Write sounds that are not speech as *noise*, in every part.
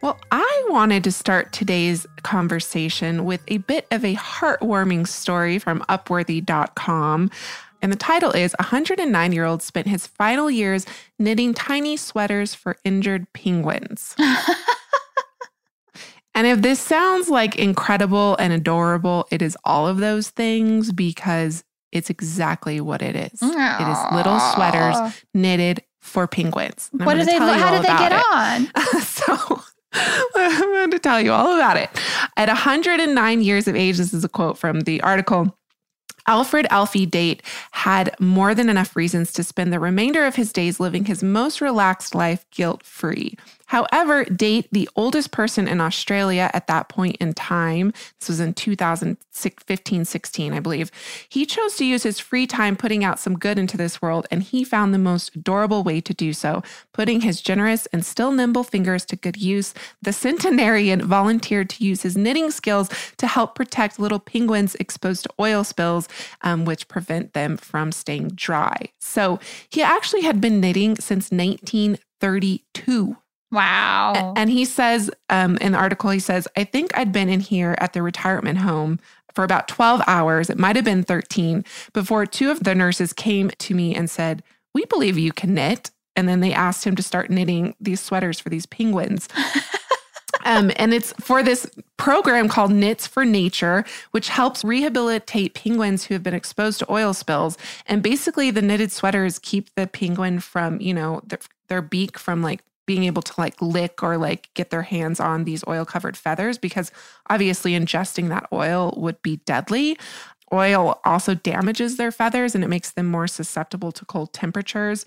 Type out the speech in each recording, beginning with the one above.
Well, I wanted to start today's conversation with a bit of a heartwarming story from Upworthy.com. And the title is 109 year old spent his final years knitting tiny sweaters for injured penguins. *laughs* and if this sounds like incredible and adorable, it is all of those things because it's exactly what it is. Aww. It is little sweaters knitted for penguins. And what do they? How did they get it. on? *laughs* so. *laughs* I'm going to tell you all about it. At 109 years of age, this is a quote from the article. Alfred Alfie Date had more than enough reasons to spend the remainder of his days living his most relaxed life guilt free. However, Date, the oldest person in Australia at that point in time, this was in 2015 16, I believe, he chose to use his free time putting out some good into this world, and he found the most adorable way to do so, putting his generous and still nimble fingers to good use. The centenarian volunteered to use his knitting skills to help protect little penguins exposed to oil spills, um, which prevent them from staying dry. So he actually had been knitting since 1932. Wow. And he says um, in the article, he says, I think I'd been in here at the retirement home for about 12 hours. It might have been 13 before two of the nurses came to me and said, We believe you can knit. And then they asked him to start knitting these sweaters for these penguins. *laughs* Um, and it's for this program called Knits for Nature, which helps rehabilitate penguins who have been exposed to oil spills. And basically, the knitted sweaters keep the penguin from, you know, their, their beak from like being able to like lick or like get their hands on these oil covered feathers because obviously ingesting that oil would be deadly. Oil also damages their feathers and it makes them more susceptible to cold temperatures.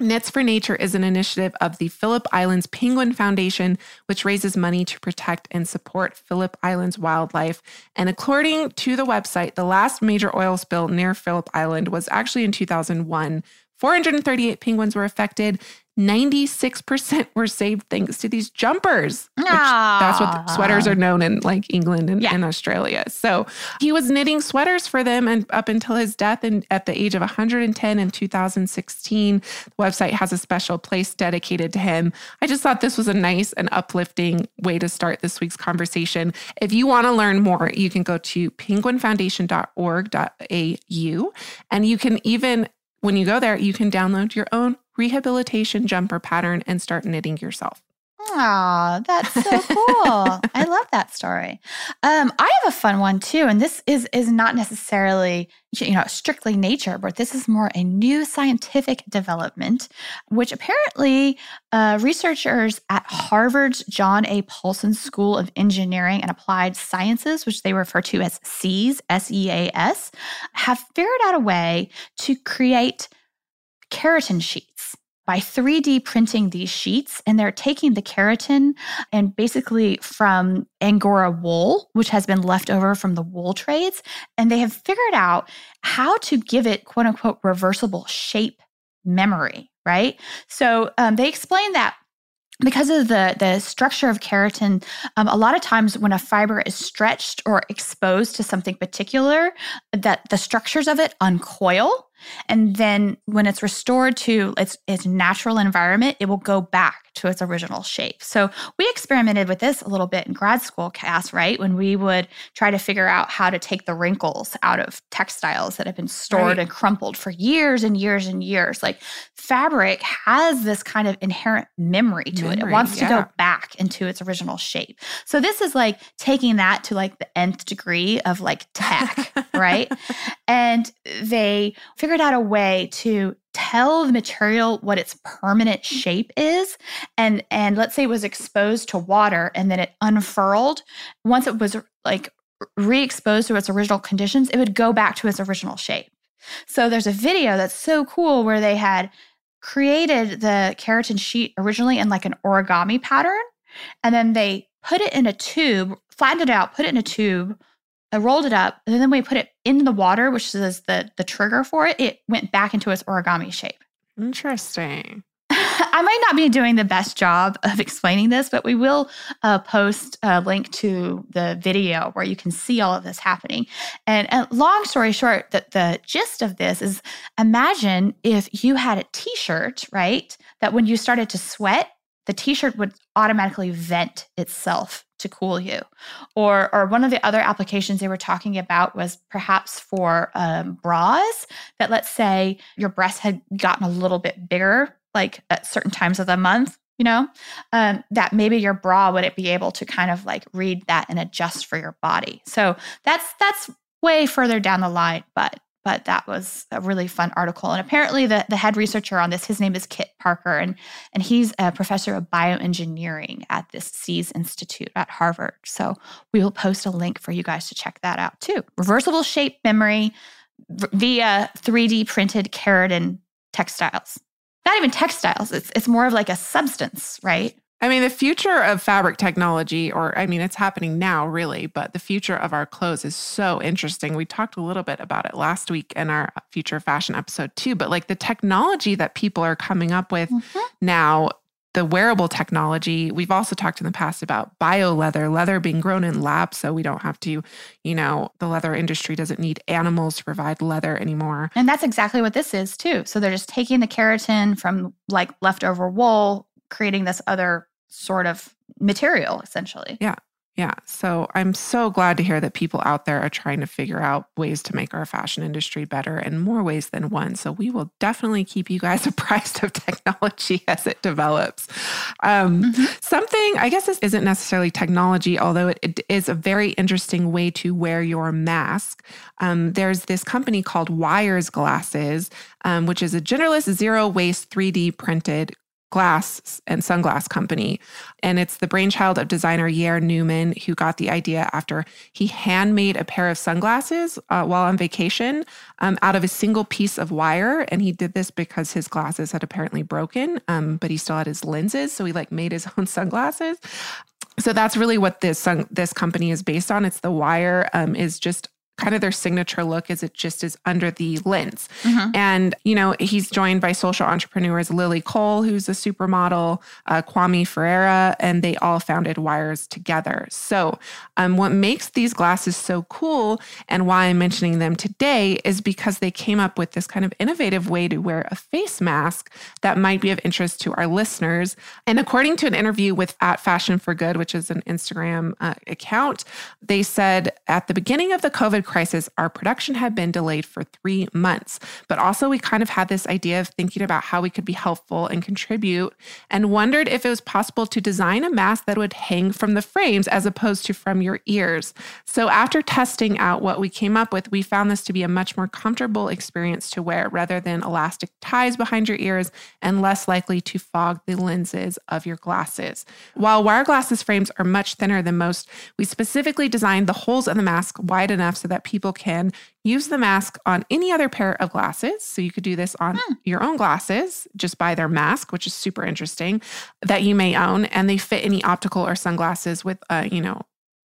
Knits for Nature is an initiative of the Phillip Islands Penguin Foundation, which raises money to protect and support Phillip Islands wildlife. And according to the website, the last major oil spill near Phillip Island was actually in 2001. 438 penguins were affected, 96% were saved thanks to these jumpers. that's what sweaters are known in like England and, yeah. and, Australia. So he was knitting sweaters for them and up until his death and at the age of 110 in 2016. The website has a special place dedicated to him. I just thought this was a nice and uplifting way to start this week's conversation. If you want to learn more, you can go to penguinfoundation.org.au and you can even when you go there, you can download your own rehabilitation jumper pattern and start knitting yourself. Aw, that's so cool. *laughs* I love that story. Um, I have a fun one too, and this is is not necessarily you know strictly nature, but this is more a new scientific development, which apparently uh, researchers at Harvard's John A. Paulson School of Engineering and Applied Sciences, which they refer to as SEAS, S E A S, have figured out a way to create keratin sheets by 3D printing these sheets. And they're taking the keratin and basically from Angora wool, which has been left over from the wool trades. And they have figured out how to give it, quote unquote, reversible shape memory, right? So um, they explain that because of the the structure of keratin um, a lot of times when a fiber is stretched or exposed to something particular that the structures of it uncoil and then when it's restored to its, its natural environment, it will go back to its original shape. So we experimented with this a little bit in grad school, Cass, right? When we would try to figure out how to take the wrinkles out of textiles that have been stored right. and crumpled for years and years and years. Like fabric has this kind of inherent memory to memory, it. It wants yeah. to go back into its original shape. So this is like taking that to like the nth degree of like tech, *laughs* right? And they figured out a way to tell the material what its permanent mm. shape is and and let's say it was exposed to water and then it unfurled. Once it was like re-exposed to its original conditions it would go back to its original shape. So there's a video that's so cool where they had created the keratin sheet originally in like an origami pattern and then they put it in a tube flattened it out put it in a tube I rolled it up, and then we put it in the water, which is the the trigger for it. It went back into its origami shape. Interesting. *laughs* I might not be doing the best job of explaining this, but we will uh, post a link to the video where you can see all of this happening. And, and long story short, that the gist of this is imagine if you had a T-shirt, right? That when you started to sweat, the t-shirt would automatically vent itself to cool you. Or or one of the other applications they were talking about was perhaps for um, bras that let's say your breast had gotten a little bit bigger like at certain times of the month you know? Um, that maybe your bra would it be able to kind of like read that and adjust for your body. So that's that's way further down the line but but that was a really fun article. And apparently, the, the head researcher on this, his name is Kit Parker, and, and he's a professor of bioengineering at this SEAS Institute at Harvard. So we will post a link for you guys to check that out too. Reversible shape memory via 3D printed keratin textiles. Not even textiles, it's, it's more of like a substance, right? I mean, the future of fabric technology, or I mean, it's happening now, really, but the future of our clothes is so interesting. We talked a little bit about it last week in our future fashion episode, too. But like the technology that people are coming up with mm-hmm. now, the wearable technology, we've also talked in the past about bio leather, leather being grown in labs. So we don't have to, you know, the leather industry doesn't need animals to provide leather anymore. And that's exactly what this is, too. So they're just taking the keratin from like leftover wool, creating this other sort of material, essentially. Yeah. Yeah. So I'm so glad to hear that people out there are trying to figure out ways to make our fashion industry better in more ways than one. So we will definitely keep you guys *laughs* apprised of technology *laughs* as it develops. Um, mm-hmm. Something, I guess this isn't necessarily technology, although it, it is a very interesting way to wear your mask. Um, there's this company called Wires Glasses, um, which is a genderless, zero waste 3D printed glass and sunglass company. And it's the brainchild of designer Yair Neuman, who got the idea after he handmade a pair of sunglasses uh, while on vacation um, out of a single piece of wire. And he did this because his glasses had apparently broken, um, but he still had his lenses. So he like made his *laughs* own sunglasses. So that's really what this this company is based on. It's the wire um, is just kind of their signature look is it just is under the lens. Mm-hmm. And, you know, he's joined by social entrepreneurs Lily Cole, who's a supermodel, uh, Kwame Ferreira, and they all founded Wires together. So, um, what makes these glasses so cool and why I'm mentioning them today is because they came up with this kind of innovative way to wear a face mask that might be of interest to our listeners. And according to an interview with at Fashion for Good, which is an Instagram uh, account, they said at the beginning of the COVID Crisis, our production had been delayed for three months. But also, we kind of had this idea of thinking about how we could be helpful and contribute, and wondered if it was possible to design a mask that would hang from the frames as opposed to from your ears. So, after testing out what we came up with, we found this to be a much more comfortable experience to wear rather than elastic ties behind your ears and less likely to fog the lenses of your glasses. While wire glasses frames are much thinner than most, we specifically designed the holes in the mask wide enough so that people can use the mask on any other pair of glasses. So you could do this on hmm. your own glasses, just buy their mask, which is super interesting, that you may own. And they fit any optical or sunglasses with, uh, you know,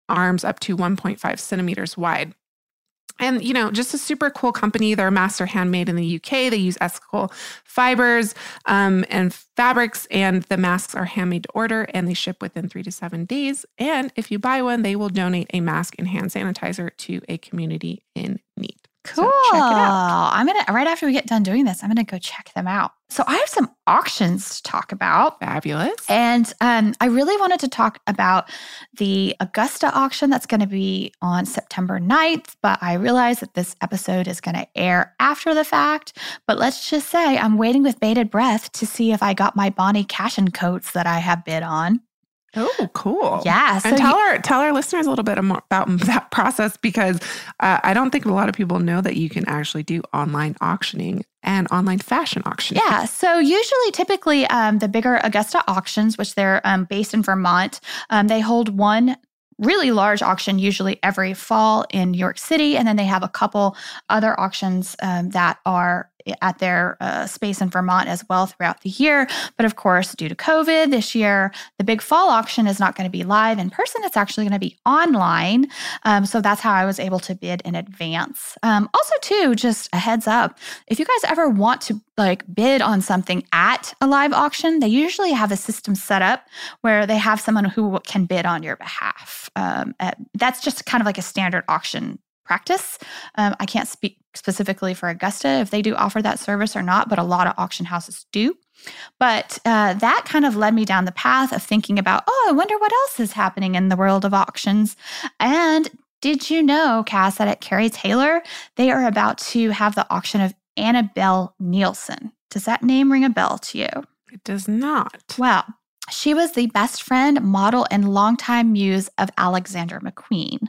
arms up to 1.5 centimeters wide. And, you know, just a super cool company. Masks master handmade in the UK. They use ethical fibers um, and fabrics, and the masks are handmade to order and they ship within three to seven days. And if you buy one, they will donate a mask and hand sanitizer to a community in need. Cool. So I'm gonna right after we get done doing this, I'm gonna go check them out. So I have some auctions to talk about. Fabulous. And um, I really wanted to talk about the Augusta auction that's going to be on September 9th, but I realize that this episode is going to air after the fact. But let's just say I'm waiting with bated breath to see if I got my Bonnie Cashin coats that I have bid on. Oh, cool. Yeah. So and tell you, our tell our listeners a little bit more about *laughs* that process because uh, I don't think a lot of people know that you can actually do online auctioning and online fashion auctioning. Yeah. So usually, typically, um, the bigger Augusta auctions, which they're um, based in Vermont, um, they hold one really large auction usually every fall in New York City. And then they have a couple other auctions um, that are at their uh, space in Vermont as well throughout the year. But of course, due to COVID this year, the big fall auction is not going to be live in person. It's actually going to be online. Um, so that's how I was able to bid in advance. Um, also, too, just a heads up if you guys ever want to like bid on something at a live auction, they usually have a system set up where they have someone who can bid on your behalf. Um, that's just kind of like a standard auction practice. Um, I can't speak specifically for Augusta if they do offer that service or not, but a lot of auction houses do. But uh, that kind of led me down the path of thinking about, oh, I wonder what else is happening in the world of auctions. And did you know, Cass, that at Kerry Taylor, they are about to have the auction of Annabelle Neilson? Does that name ring a bell to you? It does not. Well, she was the best friend, model, and longtime muse of Alexander McQueen.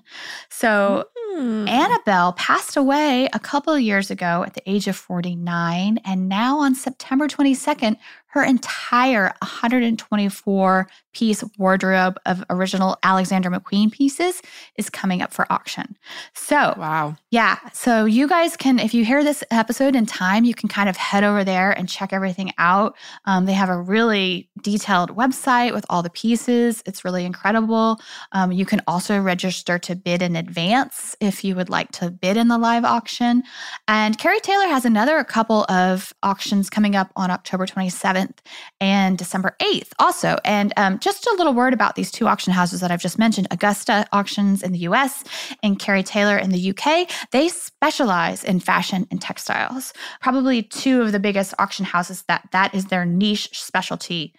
So mm. Annabelle passed away a couple of years ago at the age of 49. And now on September 22nd, her entire 124 piece wardrobe of original Alexander McQueen pieces is coming up for auction. So, wow. Yeah. So, you guys can, if you hear this episode in time, you can kind of head over there and check everything out. Um, they have a really detailed website with all the pieces. It's really incredible. Um, you can also register to bid in advance if you would like to bid in the live auction. And Kerry Taylor has another couple of auctions coming up on October 27th 7th and December 8th also. And um, just a little word about these two auction houses that I've just mentioned Augusta Auctions in the US and Kerry Taylor in the UK. They specialize in fashion and textiles. Probably two of the biggest auction houses that that is their niche specialty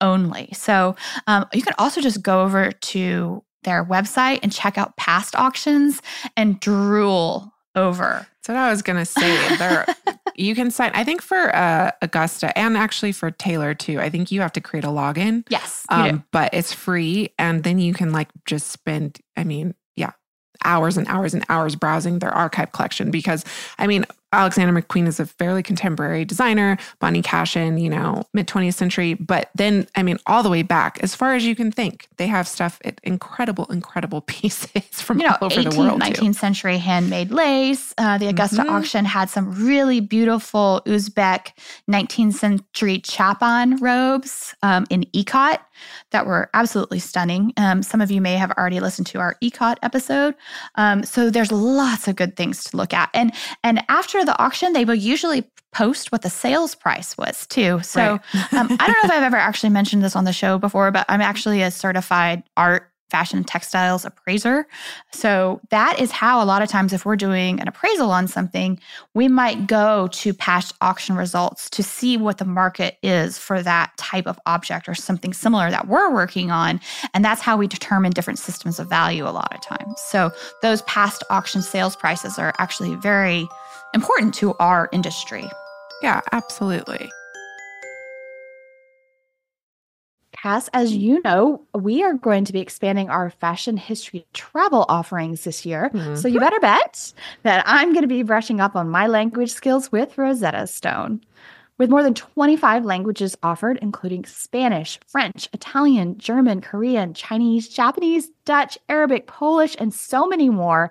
only. So um, you can also just go over to their website and check out past auctions and drool over. That's what I was gonna say. There, *laughs* you can sign. I think for uh, Augusta and actually for Taylor too. I think you have to create a login. Yes, um, but it's free, and then you can like just spend. I mean, yeah, hours and hours and hours browsing their archive collection because I mean, Alexander McQueen is a fairly contemporary designer, Bonnie Cashin, you know, mid 20th century. But then, I mean, all the way back, as far as you can think, they have stuff, incredible, incredible *laughs* pieces from you know, all over 18th, the world. 19th too. century handmade lace. Uh, the Augusta mm-hmm. auction had some really beautiful Uzbek 19th century chapan robes um, in ikat that were absolutely stunning. Um, some of you may have already listened to our ikat episode. Um, so there's lots of good things to look at. And and after the auction, they will usually post what the sales price was too. So right. um, I don't know if *laughs* I've ever actually mentioned this on the show before, but I'm actually a certified art fashion textiles appraiser. So that is how a lot of times if we're doing an appraisal on something, we might go to past auction results to see what the market is for that type of object or something similar that we're working on. And that's how we determine different systems of value a lot of times. So those past auction sales prices are actually very important to our industry. Yeah, absolutely. Cass, as you know, we are going to be expanding our fashion history travel offerings this year. Mm-hmm. So you better bet that I'm going to be brushing up on my language skills with Rosetta Stone. With more than 25 languages offered, including Spanish, French, Italian, German, Korean, Chinese, Japanese, Dutch, Arabic, Polish, and so many more,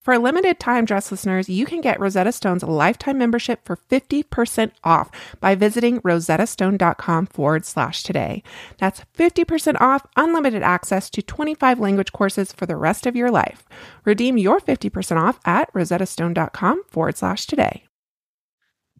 For limited time, dress listeners, you can get Rosetta Stone's lifetime membership for 50% off by visiting rosettastone.com forward slash today. That's 50% off unlimited access to 25 language courses for the rest of your life. Redeem your 50% off at rosettastone.com forward slash today.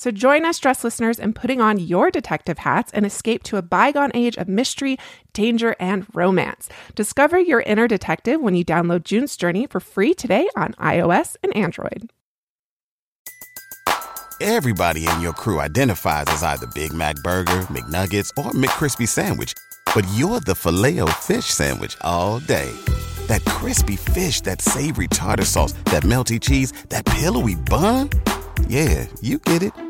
So join us, dress listeners, in putting on your detective hats and escape to a bygone age of mystery, danger, and romance. Discover your inner detective when you download June's Journey for free today on iOS and Android. Everybody in your crew identifies as either Big Mac Burger, McNuggets, or McCrispy Sandwich, but you're the filet fish Sandwich all day. That crispy fish, that savory tartar sauce, that melty cheese, that pillowy bun. Yeah, you get it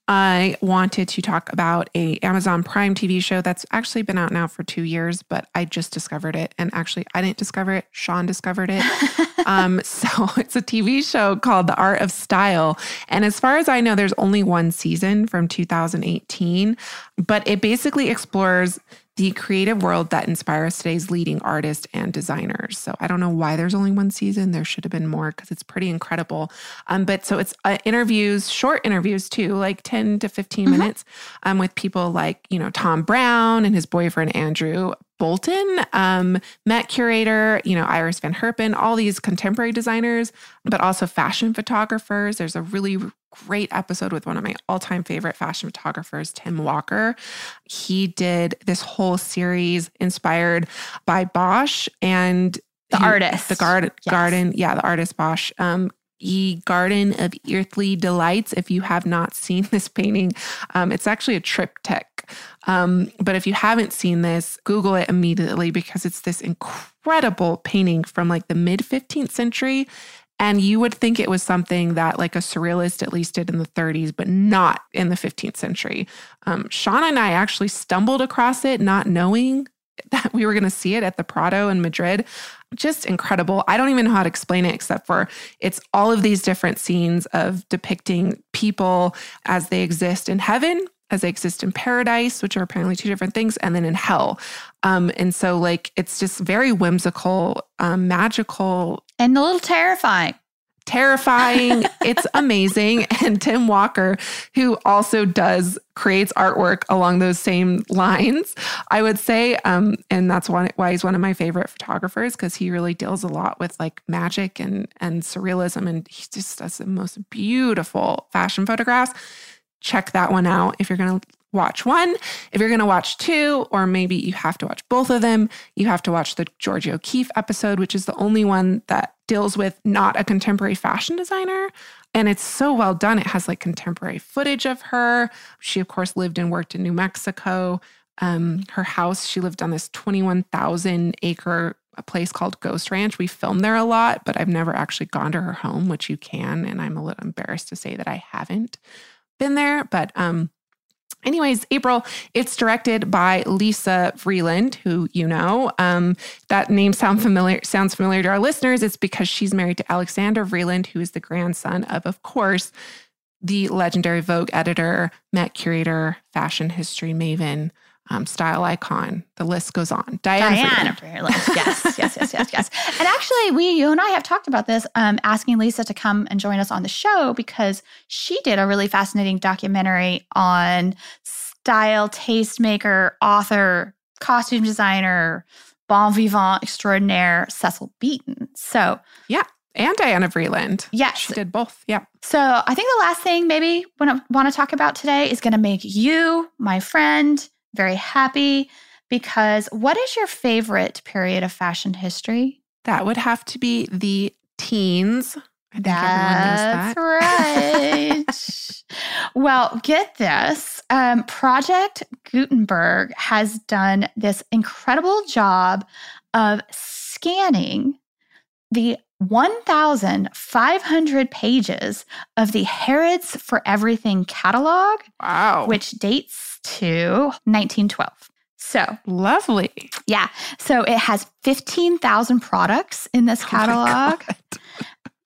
I wanted to talk about a Amazon Prime TV show that's actually been out now for two years, but I just discovered it. And actually, I didn't discover it; Sean discovered it. *laughs* um, so *laughs* it's a TV show called The Art of Style, and as far as I know, there's only one season from 2018, but it basically explores the creative world that inspires today's leading artists and designers. So I don't know why there's only one season. There should have been more because it's pretty incredible. Um, but so it's uh, interviews, short interviews too, like 10 to 15 mm-hmm. minutes um, with people like, you know, Thom Browne and his boyfriend, Andrew Bolton, um, Met Curator, you know, Iris Van Herpen, all these contemporary designers, but also fashion photographers. There's a really great episode with one of my all time favorite fashion photographers, Tim Walker. He did this whole series inspired by Bosch and the he, artist, the garden, yes. garden, yeah, the artist Bosch. Um, E Garden of Earthly Delights. If you have not seen *laughs* this painting, um, it's actually a triptych. Um, but if you haven't seen this, Google it immediately because it's this incredible painting from like the mid 15th century. And you would think it was something that like a surrealist at least did in the 30s, but not in the 15th century. Um, Sean and I actually stumbled across it not knowing *laughs* that we were going to see it at the Prado in Madrid. Just incredible. I don't even know how to explain it except for it's all of these different scenes of depicting people as they exist in heaven as they exist in paradise, which are apparently two different things, and then in hell. Um, and so, like, it's just very whimsical, um, magical, and a little terrifying. Terrifying. *laughs* it's amazing. And Tim Walker, who also does creates artwork along those same lines, I would say. Um, and that's one, why he's one of my favorite photographers because he really deals a lot with like magic and and surrealism, and he just does the most beautiful fashion photographs check that one out if you're going to watch one. If you're going to watch two, or maybe you have to watch both of them, you have to watch the Georgia O'Keeffe episode, which is the only one that deals with not a contemporary fashion designer. And it's so well done. It has like contemporary footage of her. She, of course, lived and worked in New Mexico. Um, her house, she lived on this 21,000 acre a place called Ghost Ranch. We filmed there a lot, but I've never actually gone to her home, which you can. And I'm a little embarrassed to say that I haven't been there. But um, anyways, April, it's directed by Lisa Vreeland, who you know. Um, that name sound familiar sounds familiar to our listeners. It's because she's married to Alexander Vreeland, who is the grandson of, of course, the legendary Vogue editor, Met curator, fashion history maven, um, style icon. The list goes on. Diana, Diana Vreeland. yes, yes, yes, yes, yes. *laughs* And actually, we, you and I have talked about this, um, asking Lisa to come and join us on the show because she did a really fascinating documentary on style tastemaker, author, costume designer, bon vivant extraordinaire Cecil Beaton. So, yeah. And Diana Vreeland. Yes. She did both. Yeah. So I think the last thing maybe we want to talk about today is going to make you, my friend, very happy because what is your favorite period of fashion history? That would have to be the teens. I think That's that. right. *laughs* well, get this. Um, Project Gutenberg has done this incredible job of scanning the 1,500 pages of the Harrods for Everything catalog. Wow. Which dates to 1912. So lovely. Yeah. So it has 15,000 products in this oh catalog. Oh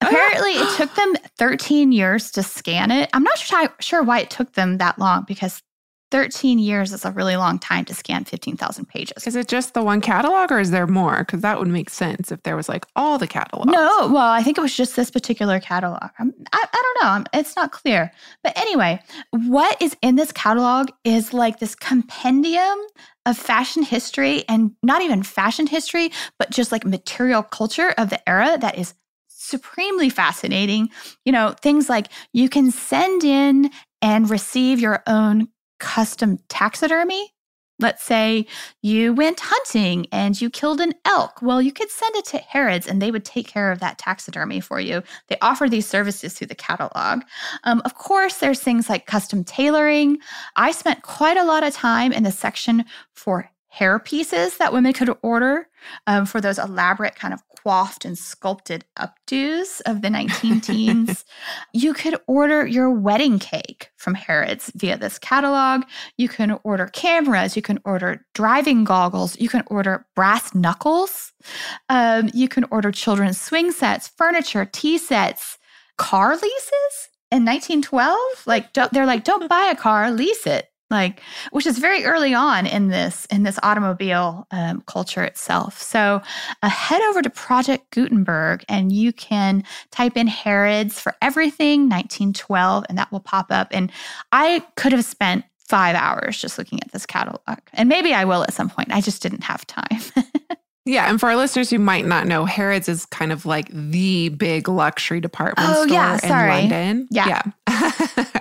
*laughs* Apparently, it took them 13 years to scan it. I'm not sure why it took them that long because 13 years is a really long time to scan 15,000 pages. Is it just the one catalog or is there more? Because that would make sense if there was like all the catalogs. No, well, I think it was just this particular catalog. Um, I, I don't know. Um, it's not clear. But anyway, what is in this catalog is like this compendium of fashion history and not even fashion history, but just like material culture of the era that is supremely fascinating. You know, things like you can send in and receive your own custom taxidermy. Let's say you went hunting and you killed an elk. Well, you could send it to Harrods and they would take care of that taxidermy for you. They offer these services through the catalog. Um, of course, there's things like custom tailoring. I spent quite a lot of time in the section for hair pieces that women could order um, for those elaborate kind of coiffed and sculpted updos of the 19 teens. *laughs* you could order your wedding cake from Harrods via this catalog. You can order cameras. You can order driving goggles. You can order brass knuckles. Um, you can order children's swing sets, furniture, tea sets, car leases in 1912 like they're like don't buy a car lease it like which is very early on in this in this automobile um, culture itself so uh, head over to project gutenberg and you can type in harrods for everything 1912 and that will pop up and i could have spent five hours just looking at this catalog and maybe i will at some point i just didn't have time *laughs* Yeah, and for our listeners who might not know, Harrods is kind of like the big luxury department oh, store yeah, sorry. in London. Yeah. yeah. *laughs*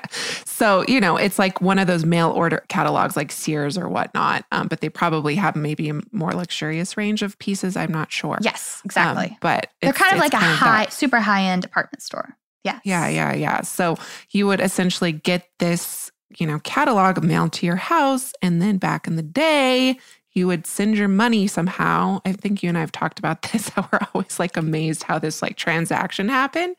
so, you know, it's like one of those mail order catalogs like Sears or whatnot, um, but they probably have maybe a more luxurious range of pieces. I'm not sure. Yes, exactly. Um, but they're kind of like a high, super high end department store. Yeah. Yeah, yeah, yeah. So you would essentially get this you know, catalog mailed to your house. And then back in the day, you would send your money somehow. I think you and I have talked about *laughs* this. How we're always like amazed how this like transaction happened.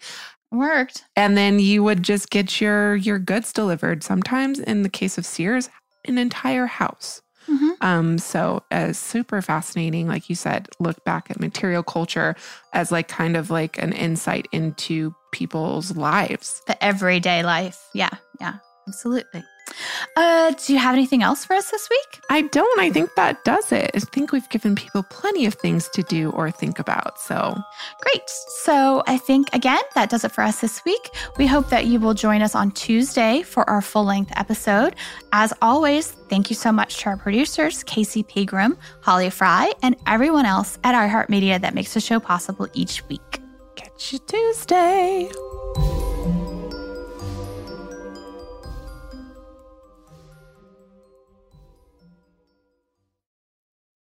Worked. And then you would just get your your goods delivered. Sometimes in the case of Sears, an entire house. Mm-hmm. Um, so as super fascinating, like you said, look back at material culture as like kind of like an insight into people's lives. The everyday life. Yeah. Yeah. Absolutely. Uh, do you have anything else for us this week? I don't. I think that does it. I think we've given people plenty of things to do or think about. So great. So I think, again, that does it for us this week. We hope that you will join us on Tuesday for our full length episode. As always, thank you so much to our producers, Casey Pegram, Holly Fry, and everyone else at iHeartMedia that makes the show possible each week. Catch you Tuesday.